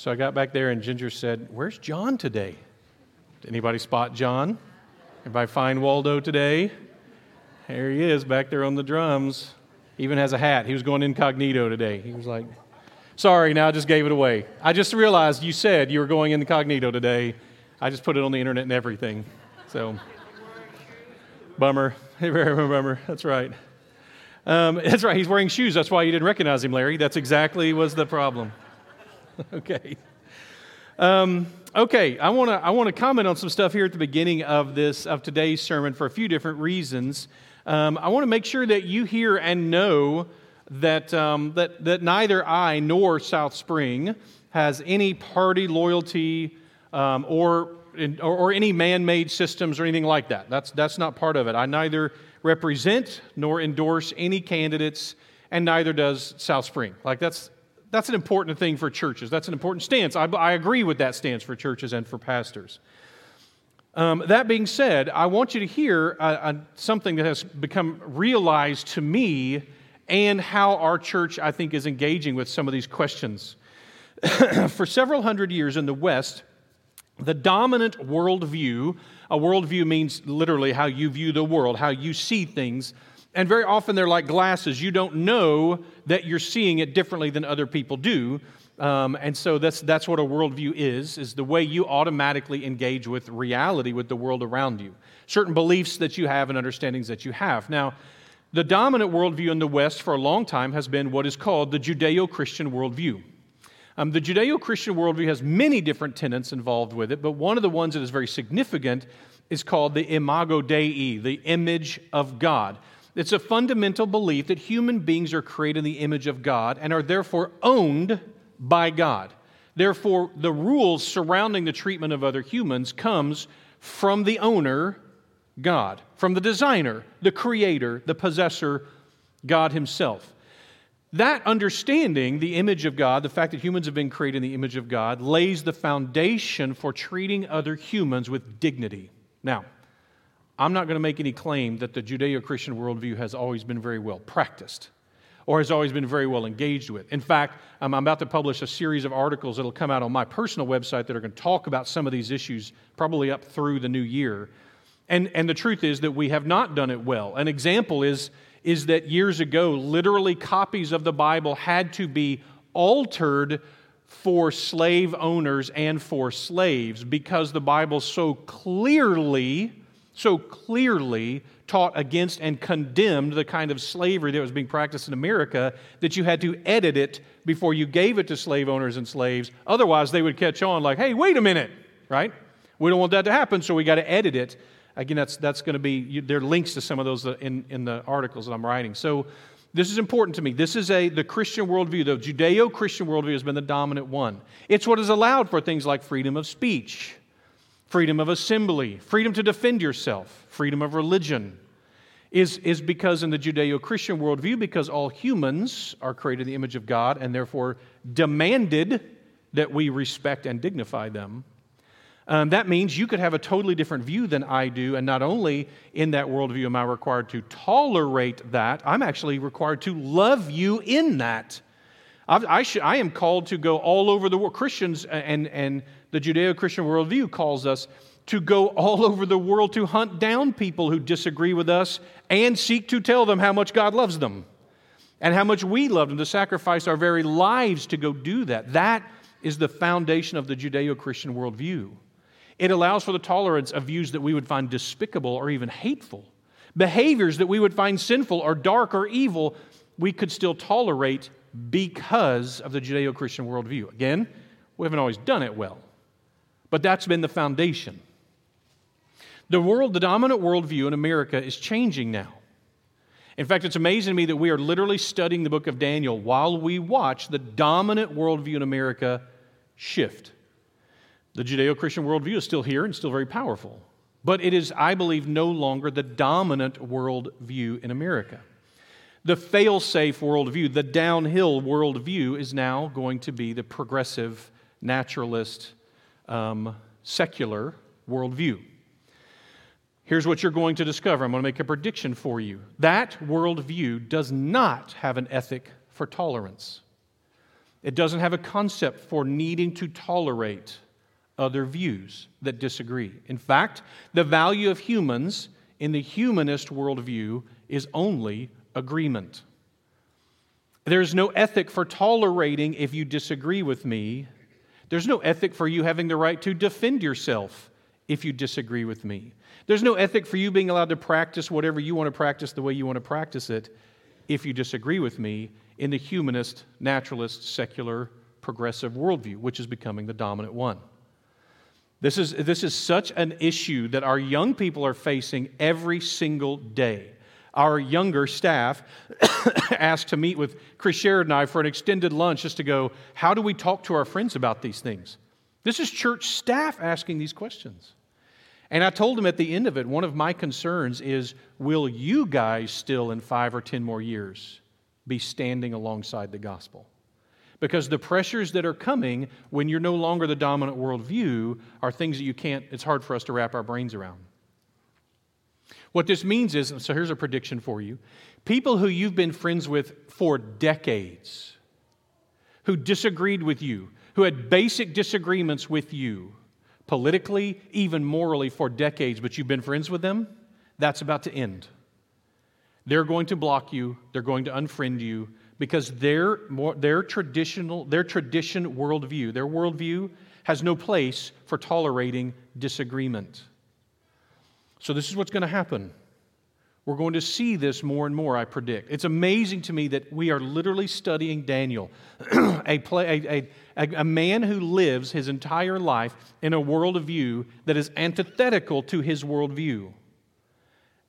So I got back there, and Ginger said, Where's John today? Did anybody spot John? Anybody find Waldo today? There he is back there on the drums. Even has a hat. He was going incognito today. He was like, Sorry, now I just gave it away. I just realized you said you were going incognito today. I just put it on the internet and everything. So, bummer. Very bummer. That's right. Um, that's right. He's wearing shoes. That's why you didn't recognize him, Larry. That's exactly was the problem. okay. Um, okay. I want to I want to comment on some stuff here at the beginning of this of today's sermon for a few different reasons. Um, I want to make sure that you hear and know that um, that that neither I nor South Spring has any party loyalty um, or, or, or any man-made systems or anything like that. That's that's not part of it. I neither represent nor endorse any candidates, and neither does South Spring. Like, that's, that's an important thing for churches. That's an important stance. I, I agree with that stance for churches and for pastors. Um, that being said, I want you to hear uh, uh, something that has become realized to me and how our church, I think, is engaging with some of these questions. for several hundred years in the West, the dominant worldview a worldview means literally how you view the world, how you see things. And very often they're like glasses. You don't know that you're seeing it differently than other people do. Um, and so that's, that's what a worldview is, is the way you automatically engage with reality, with the world around you. Certain beliefs that you have and understandings that you have. Now, the dominant worldview in the West for a long time has been what is called the Judeo Christian worldview. Um, the Judeo Christian worldview has many different tenets involved with it, but one of the ones that is very significant is called the Imago Dei, the image of God. It's a fundamental belief that human beings are created in the image of God and are therefore owned by God. Therefore, the rules surrounding the treatment of other humans comes from the owner, God, from the designer, the creator, the possessor, God himself. That understanding, the image of God, the fact that humans have been created in the image of God, lays the foundation for treating other humans with dignity. Now, I'm not going to make any claim that the Judeo Christian worldview has always been very well practiced or has always been very well engaged with. In fact, I'm about to publish a series of articles that will come out on my personal website that are going to talk about some of these issues probably up through the new year. And, and the truth is that we have not done it well. An example is is that years ago, literally copies of the Bible had to be altered for slave owners and for slaves because the Bible so clearly, so clearly taught against and condemned the kind of slavery that was being practiced in America that you had to edit it before you gave it to slave owners and slaves. Otherwise, they would catch on like, hey, wait a minute, right? We don't want that to happen, so we got to edit it. Again, that's, that's going to be, there are links to some of those in, in the articles that I'm writing. So this is important to me. This is a, the Christian worldview. The Judeo Christian worldview has been the dominant one. It's what has allowed for things like freedom of speech, freedom of assembly, freedom to defend yourself, freedom of religion. Is, is because in the Judeo Christian worldview, because all humans are created in the image of God and therefore demanded that we respect and dignify them. Um, that means you could have a totally different view than I do, and not only in that worldview am I required to tolerate that, I'm actually required to love you in that. I, should, I am called to go all over the world. Christians and, and the Judeo Christian worldview calls us to go all over the world to hunt down people who disagree with us and seek to tell them how much God loves them and how much we love them, to sacrifice our very lives to go do that. That is the foundation of the Judeo Christian worldview. It allows for the tolerance of views that we would find despicable or even hateful. Behaviors that we would find sinful or dark or evil, we could still tolerate because of the Judeo Christian worldview. Again, we haven't always done it well, but that's been the foundation. The world, the dominant worldview in America is changing now. In fact, it's amazing to me that we are literally studying the book of Daniel while we watch the dominant worldview in America shift. The Judeo Christian worldview is still here and still very powerful, but it is, I believe, no longer the dominant worldview in America. The fail safe worldview, the downhill worldview, is now going to be the progressive, naturalist, um, secular worldview. Here's what you're going to discover. I'm going to make a prediction for you. That worldview does not have an ethic for tolerance. It doesn't have a concept for needing to tolerate other views that disagree. In fact, the value of humans in the humanist worldview is only agreement. There's no ethic for tolerating if you disagree with me. There's no ethic for you having the right to defend yourself if you disagree with me. There's no ethic for you being allowed to practice whatever you want to practice the way you want to practice it if you disagree with me in the humanist, naturalist, secular, progressive worldview, which is becoming the dominant one. This is, this is such an issue that our young people are facing every single day. Our younger staff asked to meet with Chris Sheridan and I for an extended lunch just to go, how do we talk to our friends about these things? This is church staff asking these questions. And I told him at the end of it, one of my concerns is will you guys still, in five or ten more years, be standing alongside the gospel? Because the pressures that are coming when you're no longer the dominant worldview are things that you can't, it's hard for us to wrap our brains around. What this means is so here's a prediction for you people who you've been friends with for decades, who disagreed with you, who had basic disagreements with you, politically, even morally, for decades, but you've been friends with them, that's about to end. They're going to block you, they're going to unfriend you, because their, their traditional, their tradition worldview, their worldview has no place for tolerating disagreement. So this is what's going to happen. We're going to see this more and more, I predict. It's amazing to me that we are literally studying Daniel, a, play, a, a, a, man who lives his entire life in a worldview that is antithetical to his worldview.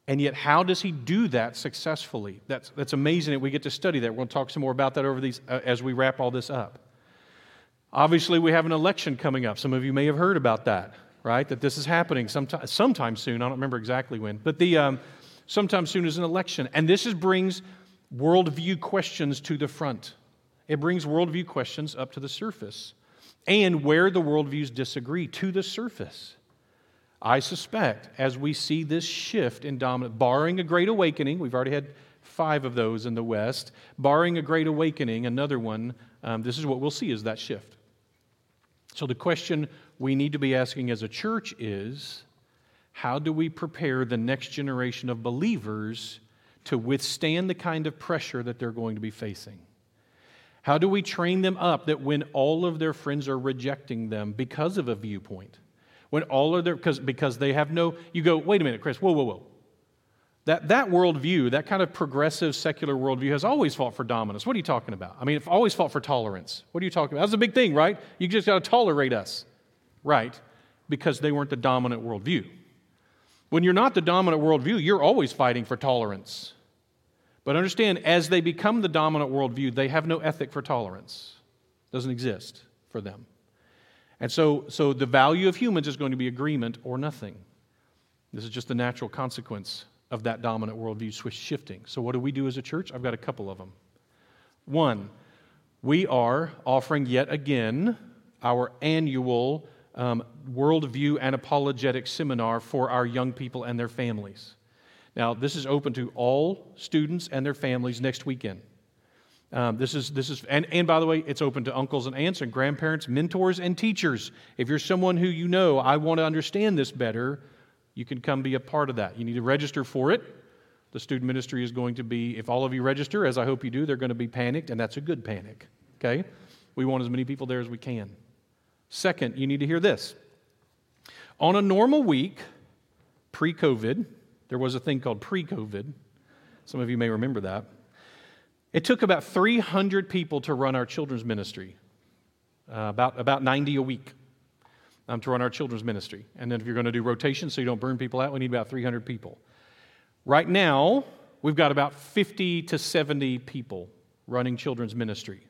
And yet, how does he do that successfully? That's, that's amazing that we get to study that. We're going to talk some more about that over these uh, as we wrap all this up. Obviously, we have an election coming up. Some of you may have heard about that, right? That this is happening sometime, sometime soon. I don't remember exactly when, but the um, sometime soon is an election, and this is, brings worldview questions to the front. It brings worldview questions up to the surface, and where the worldviews disagree to the surface. I suspect as we see this shift in dominant, barring a great awakening, we've already had five of those in the West, barring a great awakening, another one, um, this is what we'll see is that shift. So the question we need to be asking as a church is how do we prepare the next generation of believers to withstand the kind of pressure that they're going to be facing? How do we train them up that when all of their friends are rejecting them because of a viewpoint, when all of their, because, because they have no, you go, wait a minute, Chris, whoa, whoa, whoa. That, that worldview, that kind of progressive secular worldview, has always fought for dominance. What are you talking about? I mean, it's always fought for tolerance. What are you talking about? That's a big thing, right? You just got to tolerate us, right? Because they weren't the dominant worldview. When you're not the dominant worldview, you're always fighting for tolerance. But understand, as they become the dominant worldview, they have no ethic for tolerance. It doesn't exist for them. And so, so the value of humans is going to be agreement or nothing. This is just the natural consequence of that dominant worldview shifting. So, what do we do as a church? I've got a couple of them. One, we are offering yet again our annual um, worldview and apologetic seminar for our young people and their families. Now, this is open to all students and their families next weekend. Um, this is, this is and, and by the way, it's open to uncles and aunts and grandparents, mentors, and teachers. If you're someone who you know, I want to understand this better, you can come be a part of that. You need to register for it. The student ministry is going to be, if all of you register, as I hope you do, they're going to be panicked, and that's a good panic. Okay? We want as many people there as we can. Second, you need to hear this. On a normal week, pre COVID, there was a thing called pre COVID. Some of you may remember that. It took about 300 people to run our children's ministry, uh, about, about 90 a week um, to run our children's ministry. And then if you're going to do rotation so you don't burn people out, we need about 300 people. Right now, we've got about 50 to 70 people running children's ministry.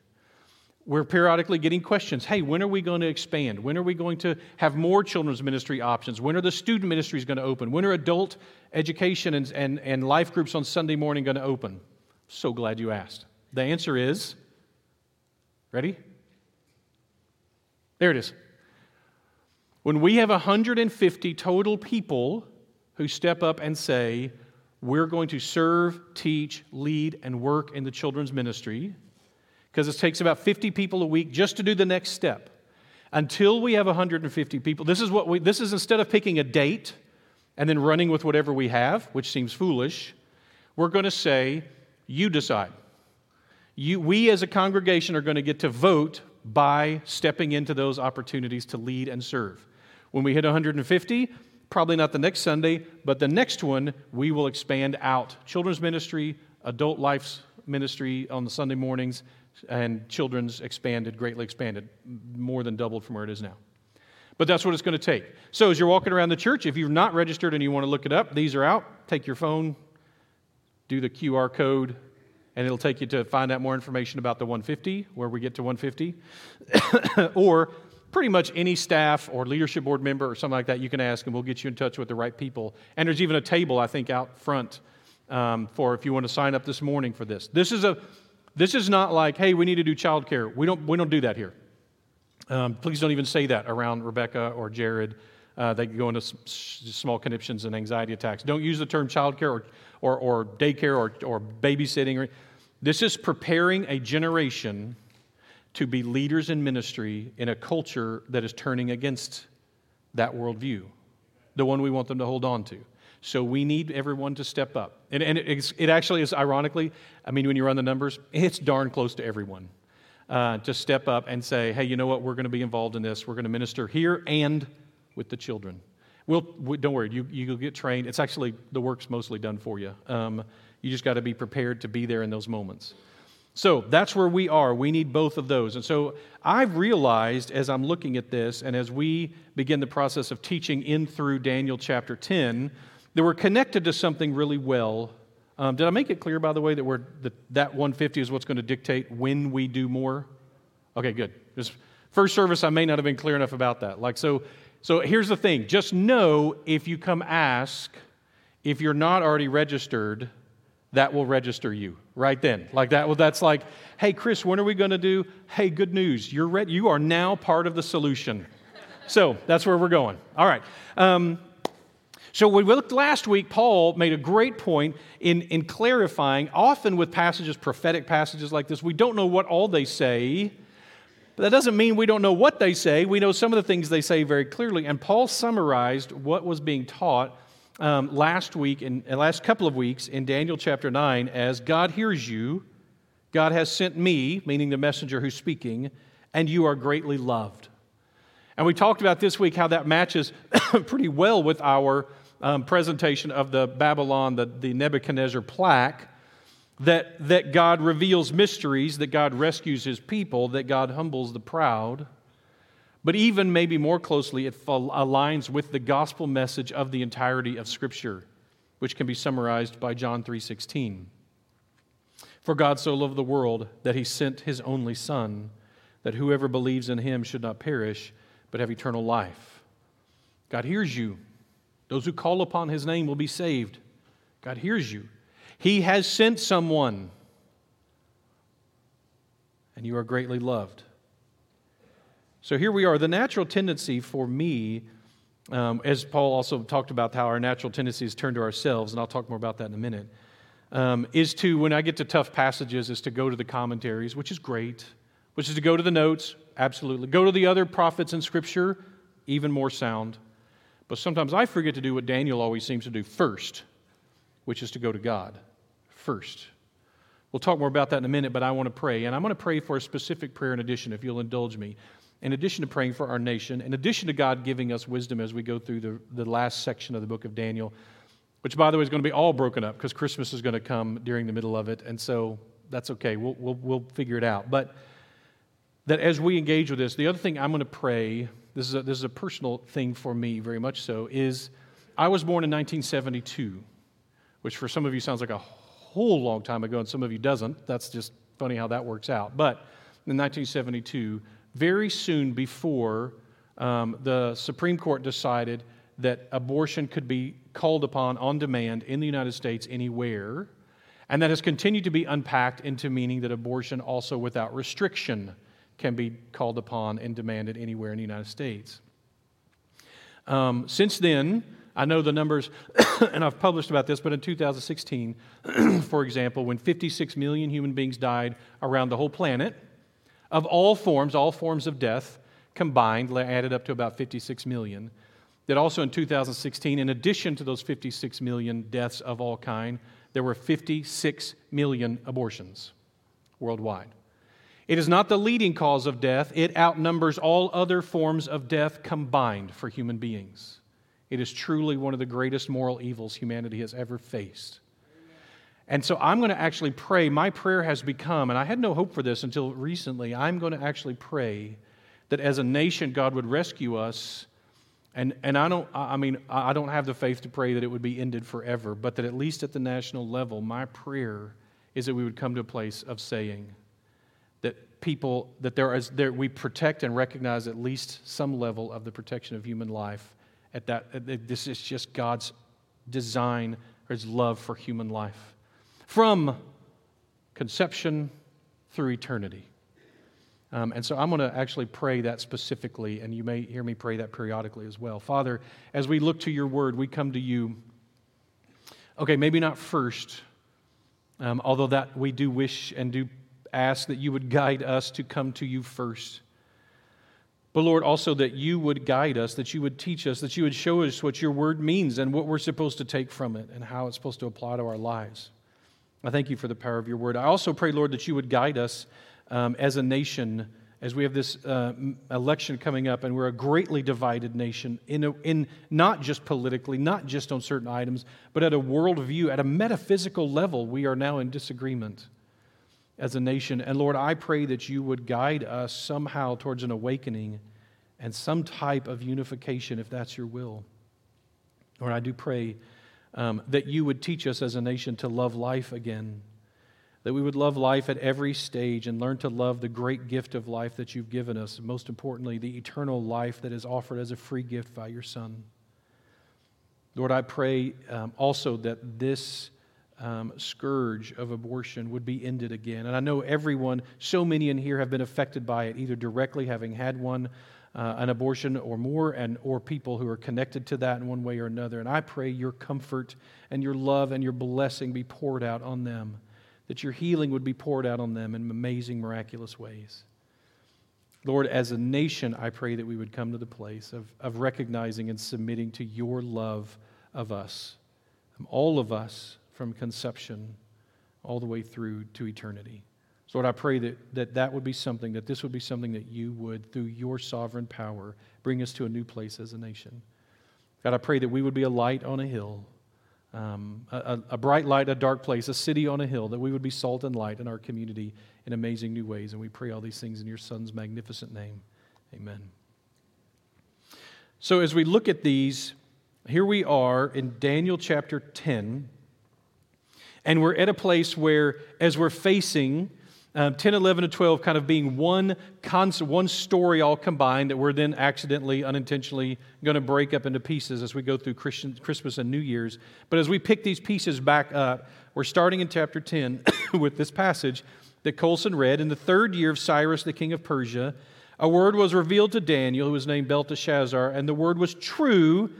We're periodically getting questions hey, when are we going to expand? When are we going to have more children's ministry options? When are the student ministries going to open? When are adult education and, and, and life groups on Sunday morning going to open? So glad you asked. The answer is ready? There it is. When we have 150 total people who step up and say, We're going to serve, teach, lead, and work in the children's ministry, because it takes about 50 people a week just to do the next step. Until we have 150 people, this is what we, this is instead of picking a date and then running with whatever we have, which seems foolish, we're going to say, you decide. You, we as a congregation are going to get to vote by stepping into those opportunities to lead and serve. When we hit 150, probably not the next Sunday, but the next one, we will expand out children's ministry, adult life ministry on the Sunday mornings, and children's expanded, greatly expanded, more than doubled from where it is now. But that's what it's going to take. So as you're walking around the church, if you're not registered and you want to look it up, these are out. Take your phone, do the QR code, and it'll take you to find out more information about the 150, where we get to 150. or pretty much any staff or leadership board member or something like that, you can ask, and we'll get you in touch with the right people. And there's even a table, I think, out front um, for if you want to sign up this morning for this. This is a this is not like, hey, we need to do childcare. We don't, we don't do that here. Um, please don't even say that around Rebecca or Jared. Uh, they go into small conniptions and anxiety attacks. Don't use the term childcare or, or, or daycare or, or babysitting. This is preparing a generation to be leaders in ministry in a culture that is turning against that worldview, the one we want them to hold on to. So we need everyone to step up. And, and it, it actually is ironically, I mean, when you run the numbers, it's darn close to everyone. Uh, to step up and say, hey, you know what, we're going to be involved in this. We're going to minister here and with the children. We'll, we, don't worry, you, you'll get trained. It's actually, the work's mostly done for you. Um, you just got to be prepared to be there in those moments. So that's where we are. We need both of those. And so I've realized as I'm looking at this and as we begin the process of teaching in through Daniel chapter 10 that we're connected to something really well. Um, did I make it clear, by the way, that, we're, that that 150 is what's going to dictate when we do more? Okay, good. Just first service, I may not have been clear enough about that. Like, so, so here's the thing just know if you come ask, if you're not already registered, that will register you right then. Like that, well, that's like, hey, Chris, when are we going to do? Hey, good news. You're re- you are now part of the solution. So that's where we're going. All right. Um, so, we looked last week, Paul made a great point in, in clarifying, often with passages, prophetic passages like this, we don't know what all they say, but that doesn't mean we don't know what they say. We know some of the things they say very clearly. And Paul summarized what was being taught um, last week, the last couple of weeks, in Daniel chapter 9, as God hears you, God has sent me, meaning the messenger who's speaking, and you are greatly loved. And we talked about this week how that matches pretty well with our um, presentation of the Babylon, the, the Nebuchadnezzar plaque, that, that God reveals mysteries, that God rescues his people, that God humbles the proud. But even maybe more closely, it aligns with the gospel message of the entirety of Scripture, which can be summarized by John 3:16. For God so loved the world that he sent his only Son, that whoever believes in him should not perish, but have eternal life. God hears you those who call upon his name will be saved. God hears you. He has sent someone, and you are greatly loved. So here we are. The natural tendency for me, um, as Paul also talked about how our natural tendency is turned to ourselves, and I'll talk more about that in a minute, um, is to, when I get to tough passages, is to go to the commentaries, which is great, which is to go to the notes, absolutely. Go to the other prophets in Scripture, even more sound. But sometimes I forget to do what Daniel always seems to do first, which is to go to God first. We'll talk more about that in a minute, but I want to pray. And I'm going to pray for a specific prayer in addition, if you'll indulge me. In addition to praying for our nation, in addition to God giving us wisdom as we go through the, the last section of the book of Daniel, which, by the way, is going to be all broken up because Christmas is going to come during the middle of it. And so that's okay. We'll, we'll, we'll figure it out. But that as we engage with this, the other thing I'm going to pray this is a, this is a personal thing for me, very much so, is I was born in 1972, which for some of you sounds like a whole long time ago, and some of you doesn't. That's just funny how that works out. But in 1972, very soon before um, the Supreme Court decided that abortion could be called upon on demand in the United States anywhere, and that has continued to be unpacked into meaning that abortion also without restriction can be called upon and demanded anywhere in the United States. Um, since then, I know the numbers, and I've published about this, but in 2016, for example, when 56 million human beings died around the whole planet, of all forms, all forms of death combined, added up to about 56 million. That also in 2016, in addition to those 56 million deaths of all kind, there were 56 million abortions worldwide. It is not the leading cause of death, it outnumbers all other forms of death combined for human beings. It is truly one of the greatest moral evils humanity has ever faced. And so I'm going to actually pray. My prayer has become, and I had no hope for this until recently, I'm going to actually pray that as a nation, God would rescue us. And, and I don't, I mean, I don't have the faith to pray that it would be ended forever, but that at least at the national level, my prayer is that we would come to a place of saying people, that there is, there, we protect and recognize at least some level of the protection of human life. At that, this is just God's design or his love for human life from conception through eternity. Um, and so I'm going to actually pray that specifically, and you may hear me pray that periodically as well. Father, as we look to your word, we come to you, okay, maybe not first, um, although that we do wish and do ask that you would guide us to come to you first. But Lord, also that you would guide us, that you would teach us, that you would show us what your word means and what we're supposed to take from it and how it's supposed to apply to our lives. I thank you for the power of your word. I also pray, Lord, that you would guide us um, as a nation as we have this uh, election coming up and we're a greatly divided nation in, a, in not just politically, not just on certain items, but at a worldview, at a metaphysical level, we are now in disagreement as a nation. And Lord, I pray that you would guide us somehow towards an awakening and some type of unification if that's your will. Lord, I do pray um, that you would teach us as a nation to love life again, that we would love life at every stage and learn to love the great gift of life that you've given us, most importantly, the eternal life that is offered as a free gift by your Son. Lord, I pray um, also that this um, scourge of abortion would be ended again. And I know everyone, so many in here have been affected by it, either directly having had one uh, an abortion or more, and or people who are connected to that in one way or another. And I pray your comfort and your love and your blessing be poured out on them, that your healing would be poured out on them in amazing, miraculous ways. Lord, as a nation, I pray that we would come to the place of, of recognizing and submitting to your love of us, all of us from conception all the way through to eternity. So, Lord, I pray that, that that would be something, that this would be something that you would, through your sovereign power, bring us to a new place as a nation. God, I pray that we would be a light on a hill, um, a, a bright light, a dark place, a city on a hill, that we would be salt and light in our community in amazing new ways. And we pray all these things in your Son's magnificent name. Amen. So, as we look at these, here we are in Daniel chapter 10, and we're at a place where, as we're facing um, 10, 11, and 12 kind of being one, one story all combined that we're then accidentally, unintentionally going to break up into pieces as we go through Christian, Christmas and New Year's. But as we pick these pieces back up, we're starting in chapter 10 with this passage that Colson read. In the third year of Cyrus, the king of Persia, a word was revealed to Daniel, who was named Belteshazzar, and the word was true,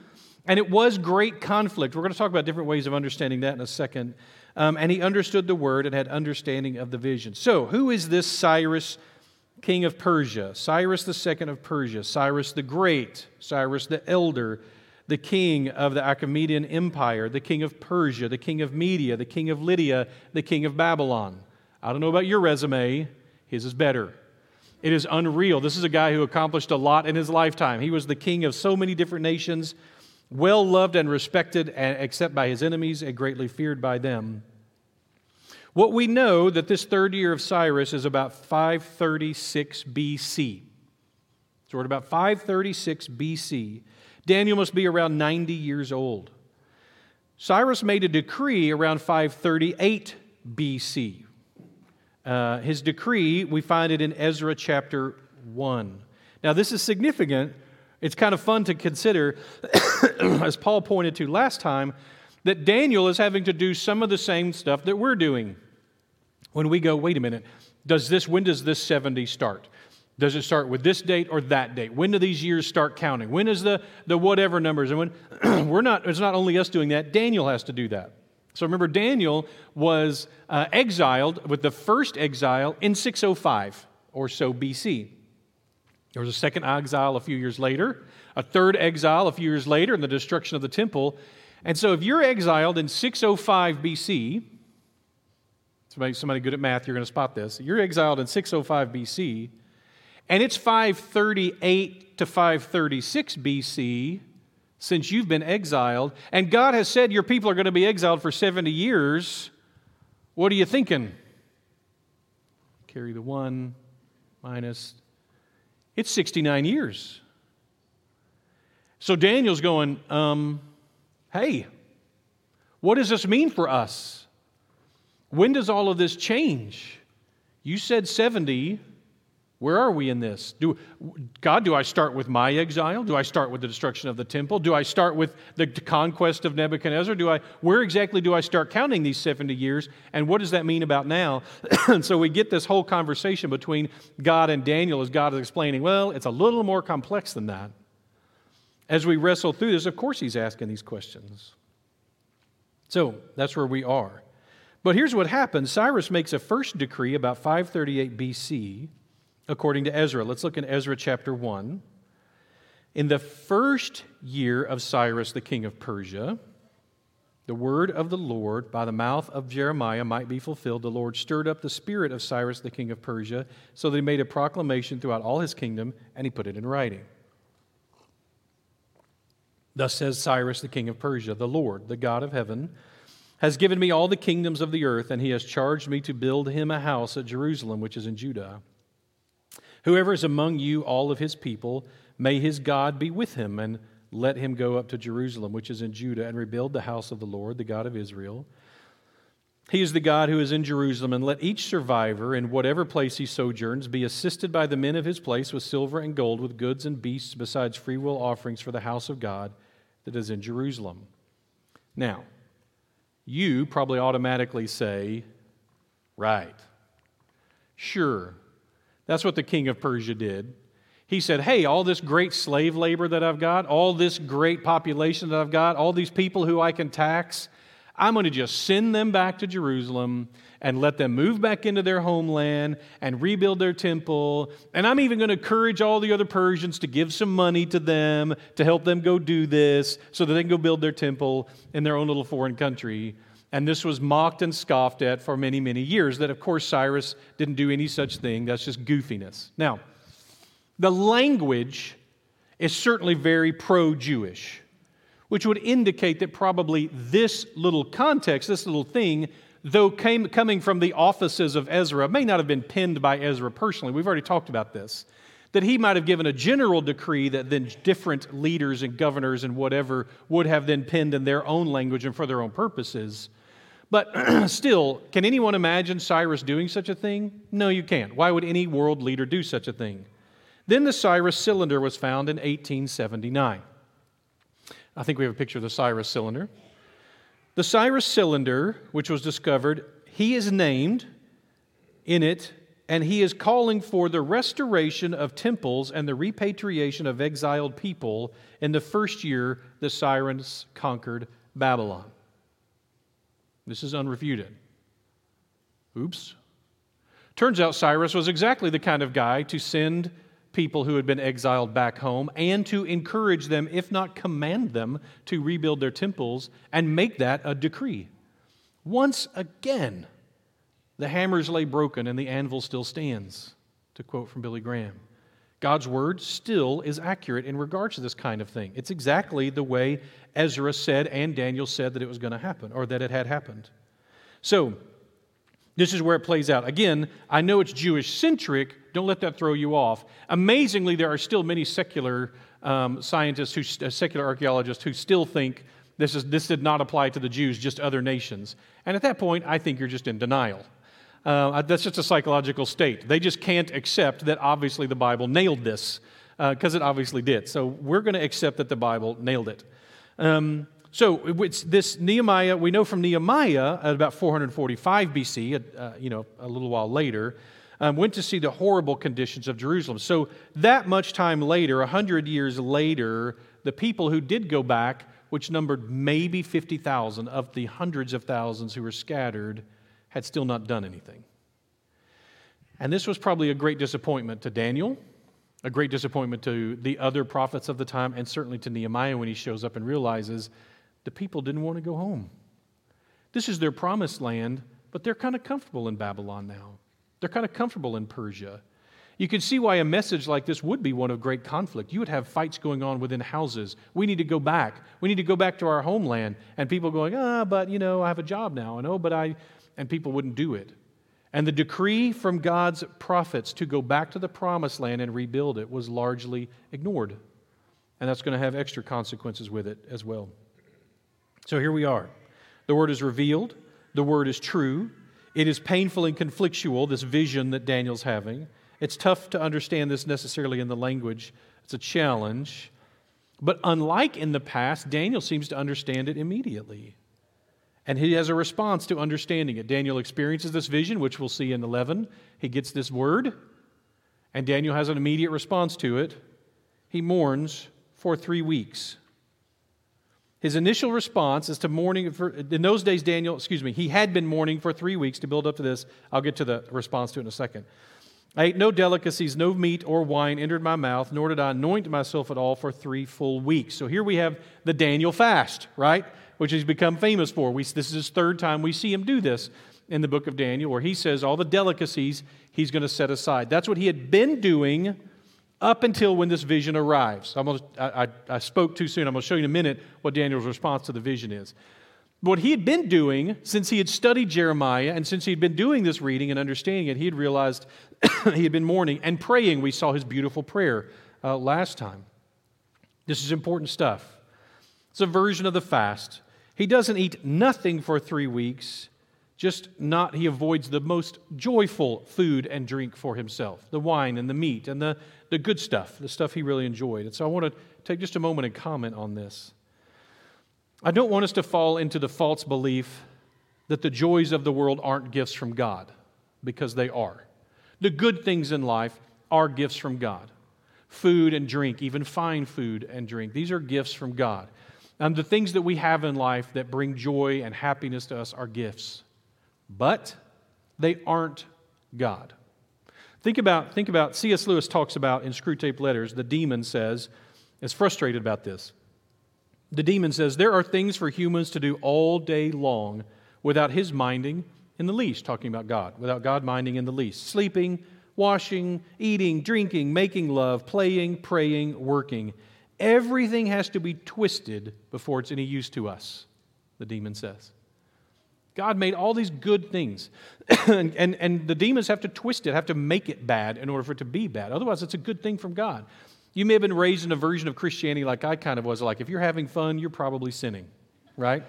and it was great conflict. We're going to talk about different ways of understanding that in a second. Um, and he understood the word and had understanding of the vision. So, who is this Cyrus, king of Persia? Cyrus the second of Persia, Cyrus the Great, Cyrus the Elder, the king of the Achaemenid Empire, the king of Persia, the king of Media, the king of Lydia, the king of Babylon. I don't know about your resume, his is better. It is unreal. This is a guy who accomplished a lot in his lifetime. He was the king of so many different nations well loved and respected, except by his enemies, and greatly feared by them. What we know that this third year of Cyrus is about 536 BC. So we're at about 536 BC. Daniel must be around 90 years old. Cyrus made a decree around 538 BC. Uh, his decree, we find it in Ezra chapter 1. Now, this is significant it's kind of fun to consider, as Paul pointed to last time, that Daniel is having to do some of the same stuff that we're doing. When we go, wait a minute, does this, when does this 70 start? Does it start with this date or that date? When do these years start counting? When is the, the whatever numbers? And when we're not, it's not only us doing that, Daniel has to do that. So remember, Daniel was uh, exiled with the first exile in 605 or so BC. There was a second exile a few years later, a third exile a few years later, in the destruction of the temple. And so if you're exiled in 605 BC, somebody, somebody good at math, you're going to spot this. You're exiled in 605 BC, and it's 538 to 536 BC since you've been exiled, and God has said your people are going to be exiled for 70 years. What are you thinking? Carry the one minus. It's 69 years. So Daniel's going, um, hey, what does this mean for us? When does all of this change? You said 70. Where are we in this? Do, God, do I start with my exile? Do I start with the destruction of the temple? Do I start with the conquest of Nebuchadnezzar? Do I, where exactly do I start counting these 70 years? And what does that mean about now? and so we get this whole conversation between God and Daniel as God is explaining, well, it's a little more complex than that. As we wrestle through this, of course, he's asking these questions. So that's where we are. But here's what happens Cyrus makes a first decree about 538 BC according to Ezra. Let's look in Ezra chapter 1. In the first year of Cyrus, the king of Persia, the word of the Lord by the mouth of Jeremiah might be fulfilled. The Lord stirred up the spirit of Cyrus, the king of Persia, so that he made a proclamation throughout all his kingdom, and he put it in writing. Thus says Cyrus, the king of Persia The Lord, the God of heaven, has given me all the kingdoms of the earth, and he has charged me to build him a house at Jerusalem, which is in Judah. Whoever is among you, all of his people, may his God be with him, and let him go up to Jerusalem, which is in Judah, and rebuild the house of the Lord, the God of Israel. He is the God who is in Jerusalem, and let each survivor, in whatever place he sojourns, be assisted by the men of his place with silver and gold, with goods and beasts, besides freewill offerings for the house of God that is in Jerusalem. Now, you probably automatically say, right. Sure, that's what the king of Persia did. He said, Hey, all this great slave labor that I've got, all this great population that I've got, all these people who I can tax, I'm going to just send them back to Jerusalem and let them move back into their homeland and rebuild their temple. And I'm even going to encourage all the other Persians to give some money to them to help them go do this so that they can go build their temple in their own little foreign country. And this was mocked and scoffed at for many, many years. That, of course, Cyrus didn't do any such thing. That's just goofiness. Now, the language is certainly very pro Jewish, which would indicate that probably this little context, this little thing, though came, coming from the offices of Ezra, may not have been penned by Ezra personally. We've already talked about this. That he might have given a general decree that then different leaders and governors and whatever would have then penned in their own language and for their own purposes. But still, can anyone imagine Cyrus doing such a thing? No, you can't. Why would any world leader do such a thing? Then the Cyrus cylinder was found in 1879. I think we have a picture of the Cyrus cylinder. The Cyrus cylinder, which was discovered, he is named in it, and he is calling for the restoration of temples and the repatriation of exiled people in the first year the Cyrus conquered Babylon. This is unrefuted. Oops. Turns out Cyrus was exactly the kind of guy to send people who had been exiled back home and to encourage them, if not command them, to rebuild their temples and make that a decree. Once again, the hammers lay broken and the anvil still stands, to quote from Billy Graham. God's word still is accurate in regards to this kind of thing. It's exactly the way Ezra said and Daniel said that it was going to happen, or that it had happened. So, this is where it plays out. Again, I know it's Jewish centric. Don't let that throw you off. Amazingly, there are still many secular um, scientists, who, uh, secular archaeologists, who still think this, is, this did not apply to the Jews, just other nations. And at that point, I think you're just in denial. Uh, that's just a psychological state. They just can't accept that obviously the Bible nailed this, because uh, it obviously did. So we're going to accept that the Bible nailed it. Um, so it's this Nehemiah, we know from Nehemiah at about 445 BC, uh, you know, a little while later, um, went to see the horrible conditions of Jerusalem. So, that much time later, 100 years later, the people who did go back, which numbered maybe 50,000 of the hundreds of thousands who were scattered, had still not done anything. And this was probably a great disappointment to Daniel, a great disappointment to the other prophets of the time, and certainly to Nehemiah when he shows up and realizes the people didn't want to go home. This is their promised land, but they're kind of comfortable in Babylon now. They're kind of comfortable in Persia. You can see why a message like this would be one of great conflict. You would have fights going on within houses. We need to go back. We need to go back to our homeland. And people going, ah, but you know, I have a job now. I know, but I, and people wouldn't do it. And the decree from God's prophets to go back to the promised land and rebuild it was largely ignored. And that's going to have extra consequences with it as well. So here we are. The word is revealed, the word is true. It is painful and conflictual, this vision that Daniel's having. It's tough to understand this necessarily in the language, it's a challenge. But unlike in the past, Daniel seems to understand it immediately. And he has a response to understanding it. Daniel experiences this vision, which we'll see in 11. He gets this word, and Daniel has an immediate response to it. He mourns for three weeks. His initial response is to mourning. For, in those days, Daniel, excuse me, he had been mourning for three weeks to build up to this. I'll get to the response to it in a second. I ate no delicacies, no meat or wine entered my mouth, nor did I anoint myself at all for three full weeks. So here we have the Daniel fast, right? Which he's become famous for. We, this is his third time we see him do this in the book of Daniel, where he says all the delicacies he's going to set aside. That's what he had been doing up until when this vision arrives. Gonna, I, I, I spoke too soon. I'm going to show you in a minute what Daniel's response to the vision is. What he had been doing since he had studied Jeremiah and since he had been doing this reading and understanding it, he had realized he had been mourning and praying. We saw his beautiful prayer uh, last time. This is important stuff. It's a version of the fast. He doesn't eat nothing for three weeks just not, he avoids the most joyful food and drink for himself the wine and the meat and the, the good stuff, the stuff he really enjoyed. And so I want to take just a moment and comment on this. I don't want us to fall into the false belief that the joys of the world aren't gifts from God, because they are. The good things in life are gifts from God. Food and drink, even fine food and drink, these are gifts from God. And the things that we have in life that bring joy and happiness to us are gifts but they aren't God. Think about, think about C.S. Lewis talks about in Screwtape Letters, the demon says, is frustrated about this. The demon says, There are things for humans to do all day long without his minding in the least, talking about God, without God minding in the least. Sleeping, washing, eating, drinking, making love, playing, praying, working. Everything has to be twisted before it's any use to us, the demon says. God made all these good things. and, and, and the demons have to twist it, have to make it bad in order for it to be bad. Otherwise, it's a good thing from God. You may have been raised in a version of Christianity like I kind of was. Like, if you're having fun, you're probably sinning, right?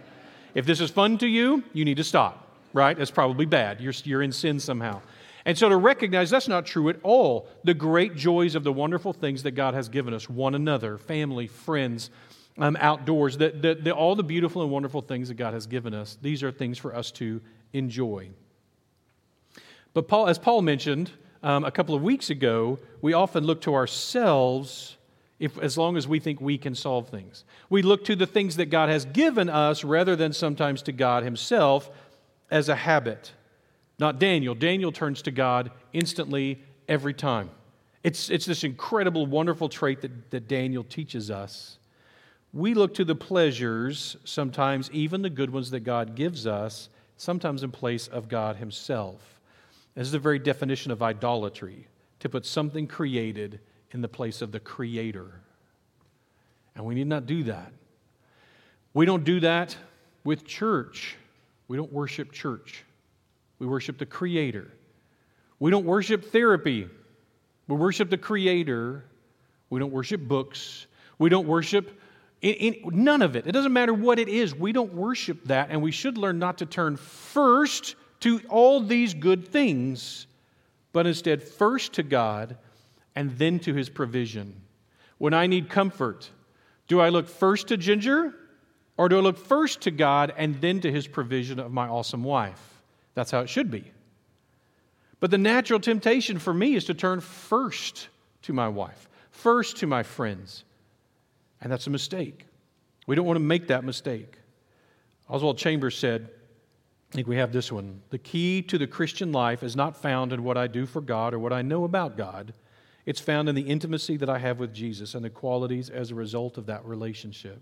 if this is fun to you, you need to stop, right? It's probably bad. You're, you're in sin somehow. And so to recognize that's not true at all. The great joys of the wonderful things that God has given us one another, family, friends, um, outdoors, the, the, the, all the beautiful and wonderful things that God has given us, these are things for us to enjoy. But Paul, as Paul mentioned um, a couple of weeks ago, we often look to ourselves if, as long as we think we can solve things. We look to the things that God has given us rather than sometimes to God Himself as a habit. Not Daniel. Daniel turns to God instantly every time. It's, it's this incredible, wonderful trait that, that Daniel teaches us we look to the pleasures, sometimes even the good ones that God gives us, sometimes in place of God Himself. This is the very definition of idolatry to put something created in the place of the Creator. And we need not do that. We don't do that with church. We don't worship church. We worship the Creator. We don't worship therapy. We worship the Creator. We don't worship books. We don't worship in, in, none of it. It doesn't matter what it is. We don't worship that, and we should learn not to turn first to all these good things, but instead first to God and then to His provision. When I need comfort, do I look first to Ginger or do I look first to God and then to His provision of my awesome wife? That's how it should be. But the natural temptation for me is to turn first to my wife, first to my friends. And that's a mistake. We don't want to make that mistake. Oswald Chambers said, I think we have this one. The key to the Christian life is not found in what I do for God or what I know about God. It's found in the intimacy that I have with Jesus and the qualities as a result of that relationship.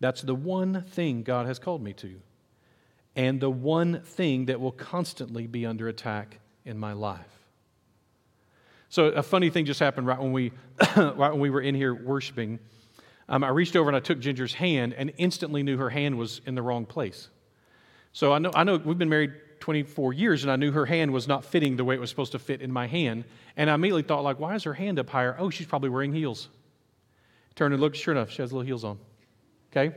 That's the one thing God has called me to, and the one thing that will constantly be under attack in my life. So, a funny thing just happened right when we, right when we were in here worshiping. Um, I reached over and I took Ginger's hand and instantly knew her hand was in the wrong place. So, I know, I know we've been married 24 years and I knew her hand was not fitting the way it was supposed to fit in my hand. And I immediately thought, like, why is her hand up higher? Oh, she's probably wearing heels. Turned and looked, sure enough, she has little heels on. Okay?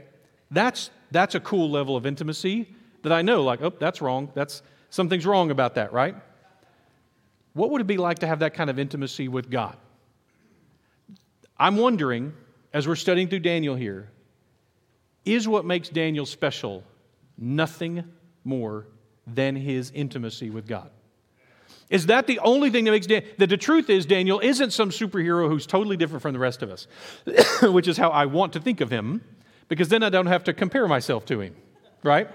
That's, that's a cool level of intimacy that I know, like, oh, that's wrong. That's something's wrong about that, right? What would it be like to have that kind of intimacy with God? I'm wondering, as we're studying through Daniel here, is what makes Daniel special nothing more than his intimacy with God? Is that the only thing that makes Daniel? The, the truth is, Daniel isn't some superhero who's totally different from the rest of us, which is how I want to think of him, because then I don't have to compare myself to him, right?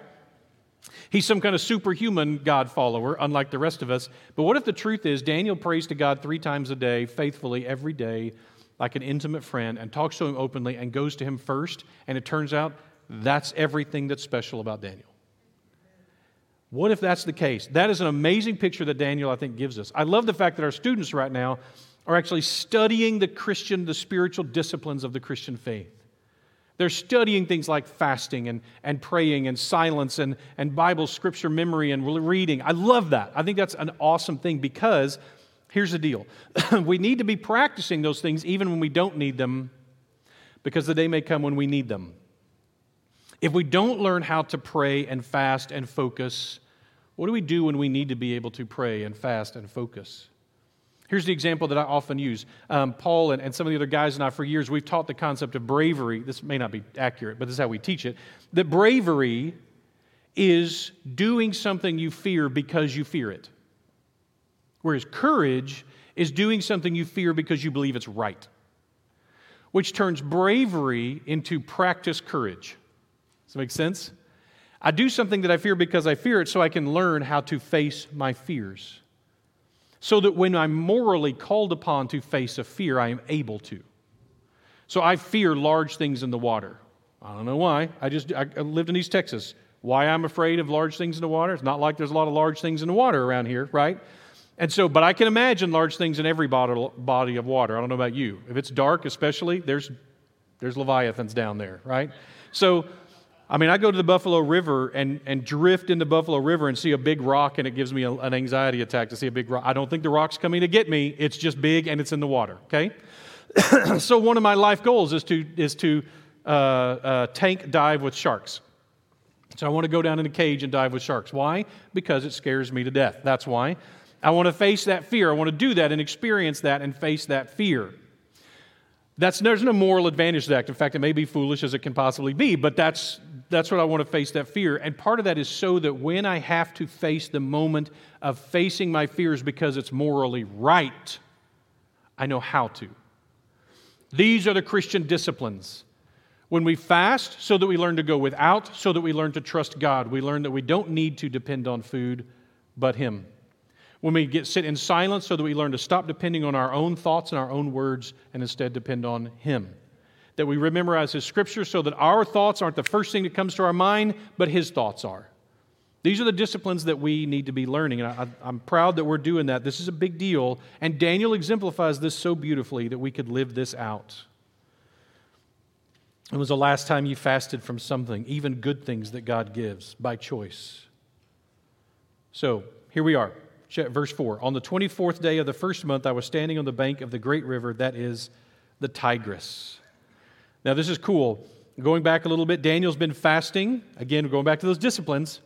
He's some kind of superhuman God follower, unlike the rest of us. But what if the truth is Daniel prays to God three times a day, faithfully, every day, like an intimate friend, and talks to him openly and goes to him first, and it turns out that's everything that's special about Daniel? What if that's the case? That is an amazing picture that Daniel, I think, gives us. I love the fact that our students right now are actually studying the Christian, the spiritual disciplines of the Christian faith. They're studying things like fasting and, and praying and silence and, and Bible scripture memory and reading. I love that. I think that's an awesome thing because here's the deal we need to be practicing those things even when we don't need them because the day may come when we need them. If we don't learn how to pray and fast and focus, what do we do when we need to be able to pray and fast and focus? Here's the example that I often use. Um, Paul and, and some of the other guys and I, for years, we've taught the concept of bravery. This may not be accurate, but this is how we teach it. That bravery is doing something you fear because you fear it. Whereas courage is doing something you fear because you believe it's right, which turns bravery into practice courage. Does that make sense? I do something that I fear because I fear it so I can learn how to face my fears so that when I'm morally called upon to face a fear, I am able to. So I fear large things in the water. I don't know why. I just I lived in East Texas. Why I'm afraid of large things in the water? It's not like there's a lot of large things in the water around here, right? And so, but I can imagine large things in every body of water. I don't know about you. If it's dark, especially, there's there's leviathans down there, right? So I mean, I go to the Buffalo River and, and drift in the Buffalo River and see a big rock, and it gives me a, an anxiety attack to see a big rock. I don't think the rock's coming to get me. It's just big and it's in the water, okay? so, one of my life goals is to, is to uh, uh, tank dive with sharks. So, I want to go down in a cage and dive with sharks. Why? Because it scares me to death. That's why. I want to face that fear. I want to do that and experience that and face that fear. That's, there's no moral advantage to that. In fact, it may be foolish as it can possibly be, but that's, that's what I want to face that fear. And part of that is so that when I have to face the moment of facing my fears because it's morally right, I know how to. These are the Christian disciplines. When we fast, so that we learn to go without, so that we learn to trust God, we learn that we don't need to depend on food but Him when we get sit in silence so that we learn to stop depending on our own thoughts and our own words and instead depend on him that we memorize his scripture so that our thoughts aren't the first thing that comes to our mind but his thoughts are. These are the disciplines that we need to be learning and I, i'm proud that we're doing that. This is a big deal and daniel exemplifies this so beautifully that we could live this out. When was the last time you fasted from something even good things that god gives by choice. So here we are verse 4 On the 24th day of the first month, I was standing on the bank of the great river that is the Tigris. Now, this is cool. Going back a little bit, Daniel's been fasting. Again, going back to those disciplines.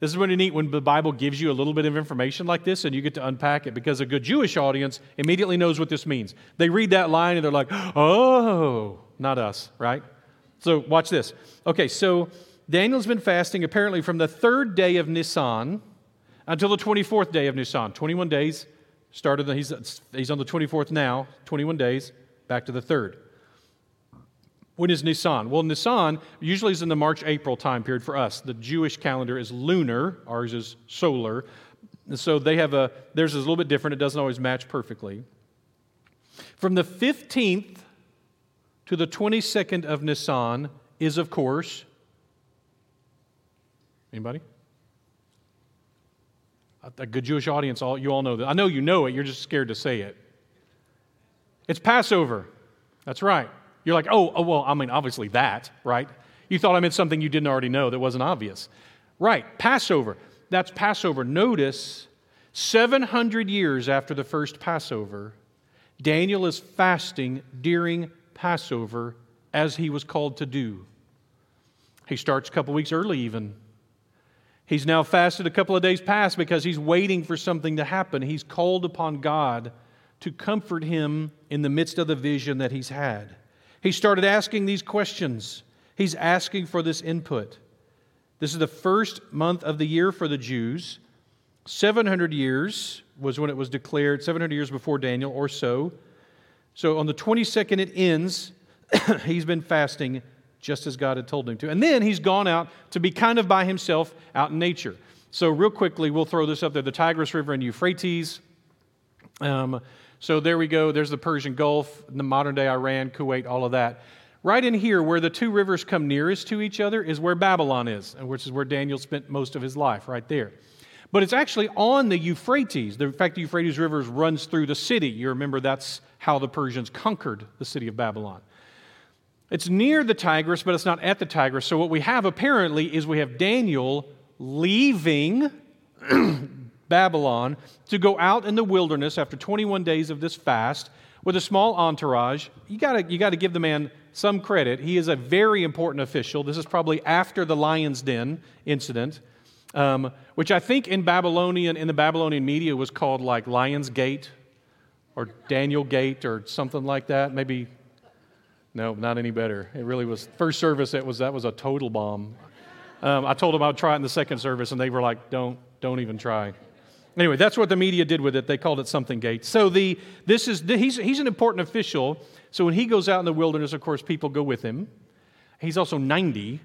This is really neat when the Bible gives you a little bit of information like this and you get to unpack it because a good Jewish audience immediately knows what this means. They read that line and they're like, oh, not us, right? So watch this. Okay, so Daniel's been fasting apparently from the third day of Nisan until the 24th day of Nisan. 21 days, started, he's, he's on the 24th now, 21 days, back to the 3rd. When is Nisan? Well, Nisan usually is in the March April time period for us. The Jewish calendar is lunar, ours is solar. And so they have a, theirs is a little bit different. It doesn't always match perfectly. From the 15th to the 22nd of Nisan is, of course, anybody? A good Jewish audience, all, you all know that. I know you know it, you're just scared to say it. It's Passover. That's right. You're like, oh, oh, well, I mean, obviously that, right? You thought I meant something you didn't already know that wasn't obvious. Right, Passover. That's Passover. Notice, 700 years after the first Passover, Daniel is fasting during Passover as he was called to do. He starts a couple weeks early, even. He's now fasted a couple of days past because he's waiting for something to happen. He's called upon God to comfort him in the midst of the vision that he's had. He started asking these questions. He's asking for this input. This is the first month of the year for the Jews. 700 years was when it was declared, 700 years before Daniel or so. So on the 22nd, it ends. he's been fasting just as God had told him to. And then he's gone out to be kind of by himself out in nature. So, real quickly, we'll throw this up there the Tigris River and Euphrates. Um, so, there we go. There's the Persian Gulf, the modern day Iran, Kuwait, all of that. Right in here, where the two rivers come nearest to each other, is where Babylon is, which is where Daniel spent most of his life, right there. But it's actually on the Euphrates. In fact, the Euphrates River runs through the city. You remember that's how the Persians conquered the city of Babylon. It's near the Tigris, but it's not at the Tigris. So, what we have apparently is we have Daniel leaving Babylon to go out in the wilderness after 21 days of this fast with a small entourage. You got you to give the man some credit. He is a very important official. This is probably after the lion's den incident, um, which I think in Babylonian, in the Babylonian media was called like Lion's Gate or Daniel Gate or something like that. Maybe no, not any better. It really was. First service, it was that was a total bomb. Um, I told them I'd try it in the second service, and they were like, "Don't, don't even try." Anyway, that's what the media did with it. They called it something gate. So the this is he's he's an important official. So when he goes out in the wilderness, of course, people go with him. He's also 90,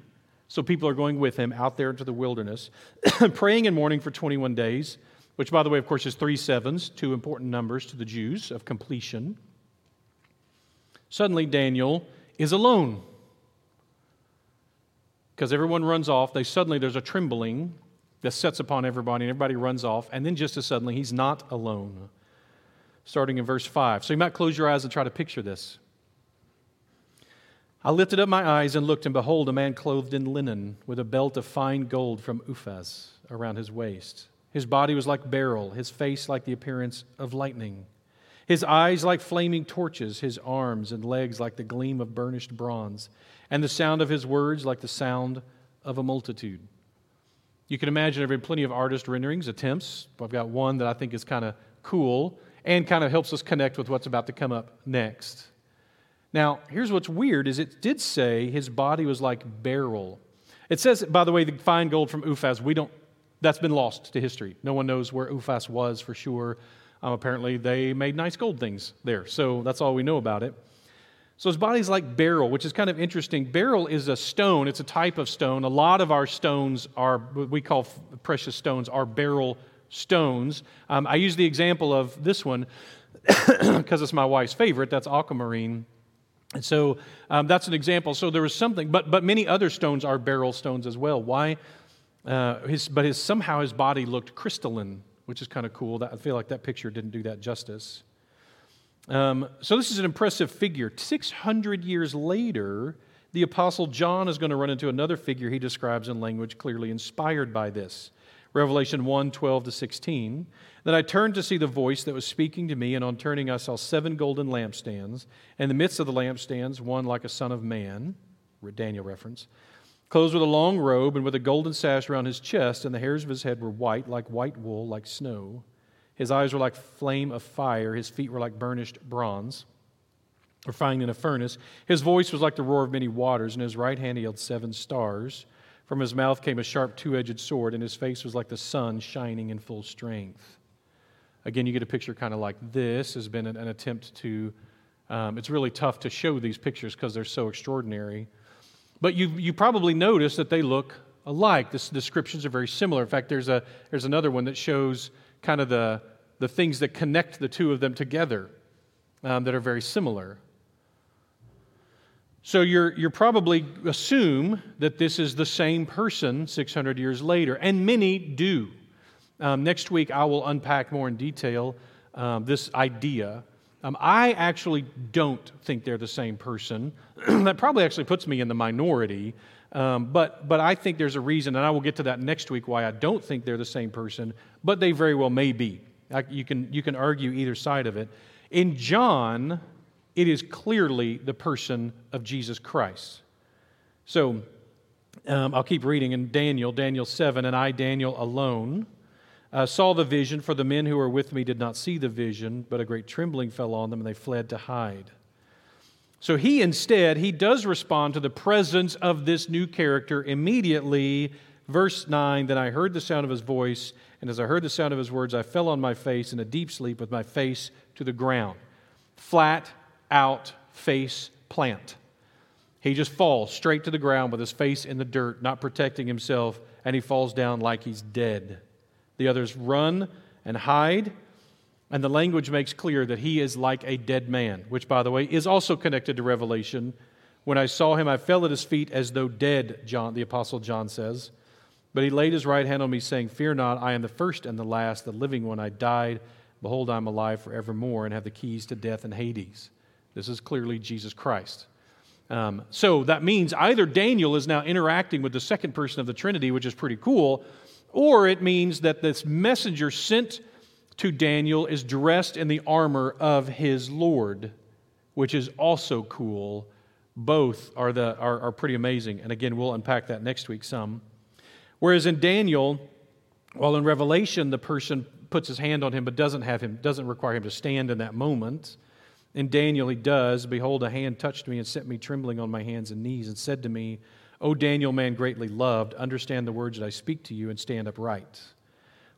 so people are going with him out there into the wilderness, praying and mourning for 21 days. Which, by the way, of course, is three sevens, two important numbers to the Jews of completion. Suddenly, Daniel is alone. Because everyone runs off. They suddenly, there's a trembling that sets upon everybody, and everybody runs off. And then, just as suddenly, he's not alone. Starting in verse 5. So you might close your eyes and try to picture this. I lifted up my eyes and looked, and behold, a man clothed in linen, with a belt of fine gold from Uphaz around his waist. His body was like beryl, his face like the appearance of lightning. His eyes like flaming torches, his arms and legs like the gleam of burnished bronze, and the sound of his words like the sound of a multitude. You can imagine there have been plenty of artist renderings, attempts. I've got one that I think is kind of cool and kind of helps us connect with what's about to come up next. Now, here's what's weird is it did say his body was like beryl. It says, by the way, the fine gold from Uphaz, we don't, that's been lost to history. No one knows where Uphaz was for sure. Um, apparently, they made nice gold things there. So that's all we know about it. So his body's like beryl, which is kind of interesting. Beryl is a stone, it's a type of stone. A lot of our stones are what we call precious stones, are beryl stones. Um, I use the example of this one because it's my wife's favorite. That's aquamarine. And so um, that's an example. So there was something, but, but many other stones are beryl stones as well. Why? Uh, his, but his, somehow his body looked crystalline which is kind of cool. That, I feel like that picture didn't do that justice. Um, so, this is an impressive figure. 600 years later, the Apostle John is going to run into another figure he describes in language clearly inspired by this. Revelation 1 12 to 16. Then I turned to see the voice that was speaking to me, and on turning, I saw seven golden lampstands. In the midst of the lampstands, one like a son of man, Daniel reference, clothed with a long robe and with a golden sash around his chest, and the hairs of his head were white, like white wool, like snow. His eyes were like flame of fire, his feet were like burnished bronze, refined in a furnace. His voice was like the roar of many waters, and his right hand he held seven stars. From his mouth came a sharp two edged sword, and his face was like the sun shining in full strength. Again, you get a picture kind of like this, has been an, an attempt to. Um, it's really tough to show these pictures because they're so extraordinary. But you, you probably notice that they look alike. The descriptions are very similar. In fact, there's, a, there's another one that shows kind of the, the things that connect the two of them together um, that are very similar. So you're, you're probably assume that this is the same person 600 years later, and many do. Um, next week, I will unpack more in detail um, this idea. Um, I actually don't think they're the same person. that probably actually puts me in the minority, um, but, but I think there's a reason, and I will get to that next week why I don't think they're the same person, but they very well may be. I, you, can, you can argue either side of it. In John, it is clearly the person of Jesus Christ. So um, I'll keep reading in Daniel, Daniel 7, and I, Daniel, alone. Uh, saw the vision, for the men who were with me did not see the vision, but a great trembling fell on them, and they fled to hide. So he instead, he does respond to the presence of this new character immediately. Verse 9 Then I heard the sound of his voice, and as I heard the sound of his words, I fell on my face in a deep sleep with my face to the ground. Flat out face plant. He just falls straight to the ground with his face in the dirt, not protecting himself, and he falls down like he's dead. The others run and hide, and the language makes clear that he is like a dead man, which, by the way, is also connected to Revelation. When I saw him, I fell at his feet as though dead, John, the Apostle John says. But he laid his right hand on me, saying, Fear not, I am the first and the last, the living one. I died. Behold, I am alive forevermore, and have the keys to death and Hades. This is clearly Jesus Christ. Um, so that means either Daniel is now interacting with the second person of the Trinity, which is pretty cool, or it means that this messenger sent to Daniel is dressed in the armor of his Lord, which is also cool. Both are, the, are, are pretty amazing. And again, we'll unpack that next week some. Whereas in Daniel, while in Revelation, the person puts his hand on him but doesn't have him, doesn't require him to stand in that moment. In Daniel, he does. Behold, a hand touched me and set me trembling on my hands and knees and said to me, O Daniel, man greatly loved, understand the words that I speak to you and stand upright.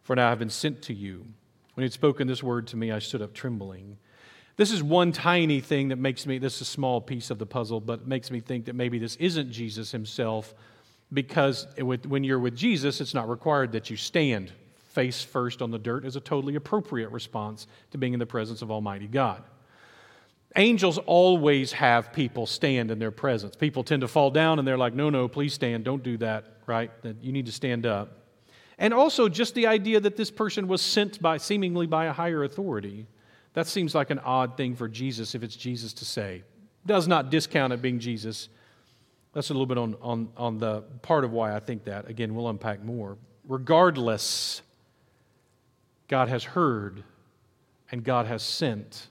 For now I have been sent to you. When he had spoken this word to me, I stood up trembling. This is one tiny thing that makes me, this is a small piece of the puzzle, but makes me think that maybe this isn't Jesus himself, because when you're with Jesus, it's not required that you stand face first on the dirt is a totally appropriate response to being in the presence of Almighty God. Angels always have people stand in their presence. People tend to fall down and they're like, no, no, please stand. Don't do that, right? You need to stand up. And also just the idea that this person was sent by seemingly by a higher authority. That seems like an odd thing for Jesus if it's Jesus to say. Does not discount it being Jesus. That's a little bit on, on, on the part of why I think that. Again, we'll unpack more. Regardless, God has heard and God has sent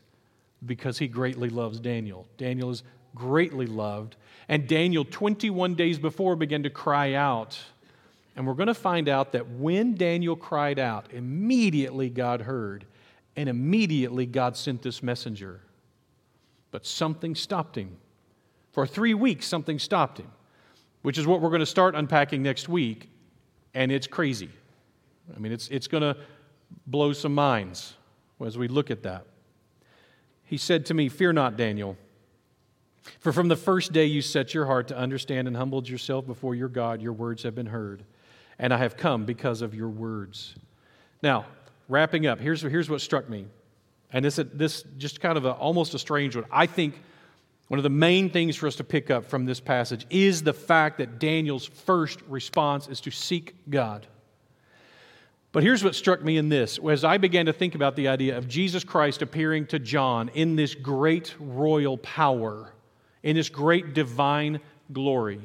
because he greatly loves Daniel. Daniel is greatly loved. And Daniel, 21 days before, began to cry out. And we're going to find out that when Daniel cried out, immediately God heard, and immediately God sent this messenger. But something stopped him. For three weeks, something stopped him, which is what we're going to start unpacking next week. And it's crazy. I mean, it's, it's going to blow some minds as we look at that. He said to me, Fear not, Daniel. For from the first day you set your heart to understand and humbled yourself before your God, your words have been heard, and I have come because of your words. Now, wrapping up, here's, here's what struck me. And this, this just kind of a, almost a strange one. I think one of the main things for us to pick up from this passage is the fact that Daniel's first response is to seek God. But here's what struck me in this as I began to think about the idea of Jesus Christ appearing to John in this great royal power, in this great divine glory.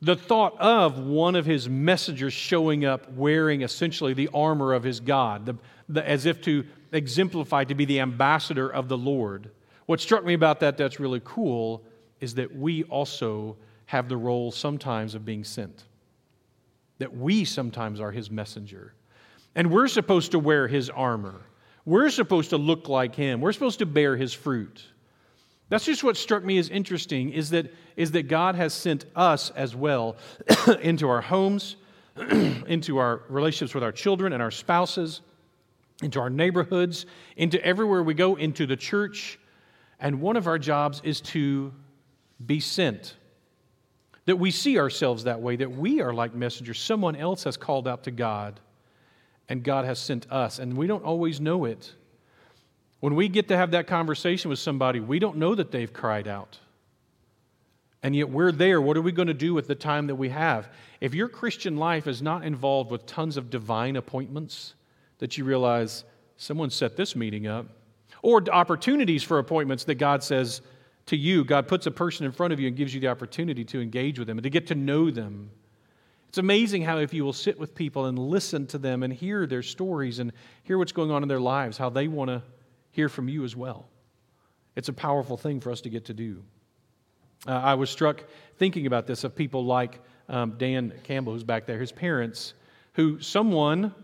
The thought of one of his messengers showing up wearing essentially the armor of his God, the, the, as if to exemplify to be the ambassador of the Lord. What struck me about that that's really cool is that we also have the role sometimes of being sent, that we sometimes are his messenger. And we're supposed to wear his armor. We're supposed to look like him. We're supposed to bear his fruit. That's just what struck me as interesting is that, is that God has sent us as well into our homes, into our relationships with our children and our spouses, into our neighborhoods, into everywhere we go, into the church. And one of our jobs is to be sent. That we see ourselves that way, that we are like messengers. Someone else has called out to God, and God has sent us. And we don't always know it. When we get to have that conversation with somebody, we don't know that they've cried out. And yet we're there. What are we going to do with the time that we have? If your Christian life is not involved with tons of divine appointments, that you realize someone set this meeting up, or opportunities for appointments that God says to you, God puts a person in front of you and gives you the opportunity to engage with them and to get to know them. It's amazing how, if you will sit with people and listen to them and hear their stories and hear what's going on in their lives, how they want to hear from you as well. It's a powerful thing for us to get to do. Uh, I was struck thinking about this of people like um, Dan Campbell, who's back there, his parents, who someone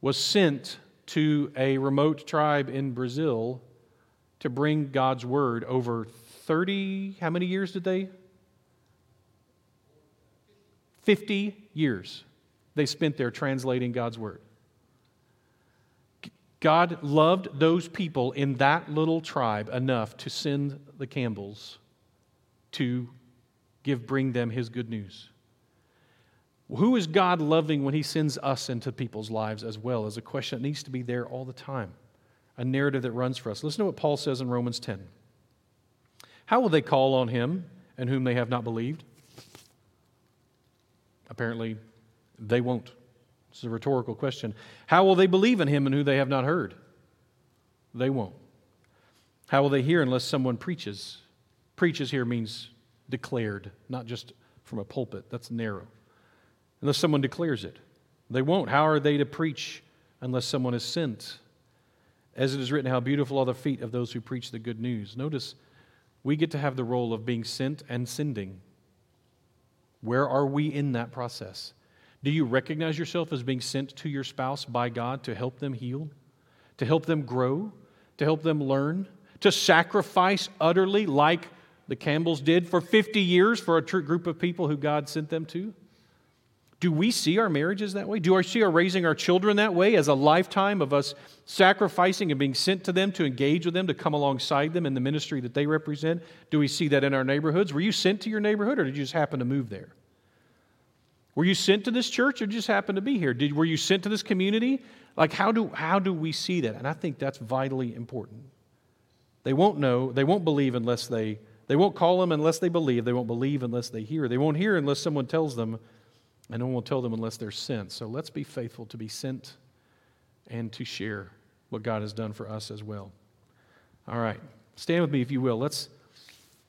was sent to a remote tribe in Brazil to bring God's word over 30, how many years did they? 50 years they spent there translating God's word. God loved those people in that little tribe enough to send the Campbells to give bring them his good news. Who is God loving when he sends us into people's lives as well is a question that needs to be there all the time. A narrative that runs for us. Listen to what Paul says in Romans 10. How will they call on him and whom they have not believed? Apparently, they won't. It's a rhetorical question. How will they believe in him and who they have not heard? They won't. How will they hear unless someone preaches? Preaches here means declared, not just from a pulpit. That's narrow. Unless someone declares it. They won't. How are they to preach unless someone is sent? As it is written, how beautiful are the feet of those who preach the good news. Notice we get to have the role of being sent and sending. Where are we in that process? Do you recognize yourself as being sent to your spouse by God to help them heal, to help them grow, to help them learn, to sacrifice utterly like the Campbells did for 50 years for a group of people who God sent them to? Do we see our marriages that way? Do we see our raising our children that way as a lifetime of us sacrificing and being sent to them to engage with them, to come alongside them in the ministry that they represent? Do we see that in our neighborhoods? Were you sent to your neighborhood or did you just happen to move there? Were you sent to this church or just happened to be here? Did, were you sent to this community? Like, how do, how do we see that? And I think that's vitally important. They won't know, they won't believe unless they, they won't call them unless they believe. They won't believe unless they hear. They won't hear unless someone tells them, and no one will tell them unless they're sent. So let's be faithful to be sent and to share what God has done for us as well. All right. Stand with me if you will. Let's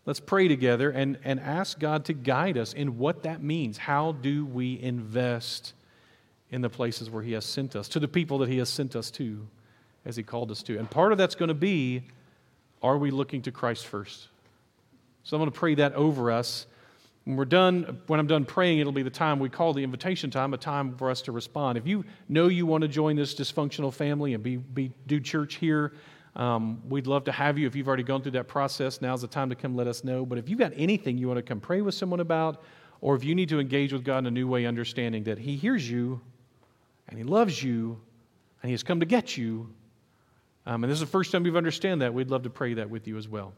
Let's pray together and, and ask God to guide us in what that means. How do we invest in the places where He has sent us, to the people that He has sent us to, as He called us to? And part of that's going to be are we looking to Christ first? So I'm going to pray that over us. When we're done, when I'm done praying, it'll be the time we call the invitation time, a time for us to respond. If you know you want to join this dysfunctional family and be, be do church here, um, we'd love to have you. If you've already gone through that process, now's the time to come let us know. But if you've got anything you want to come pray with someone about, or if you need to engage with God in a new way, understanding that He hears you and He loves you and He has come to get you, um, and this is the first time you've understand that, we'd love to pray that with you as well.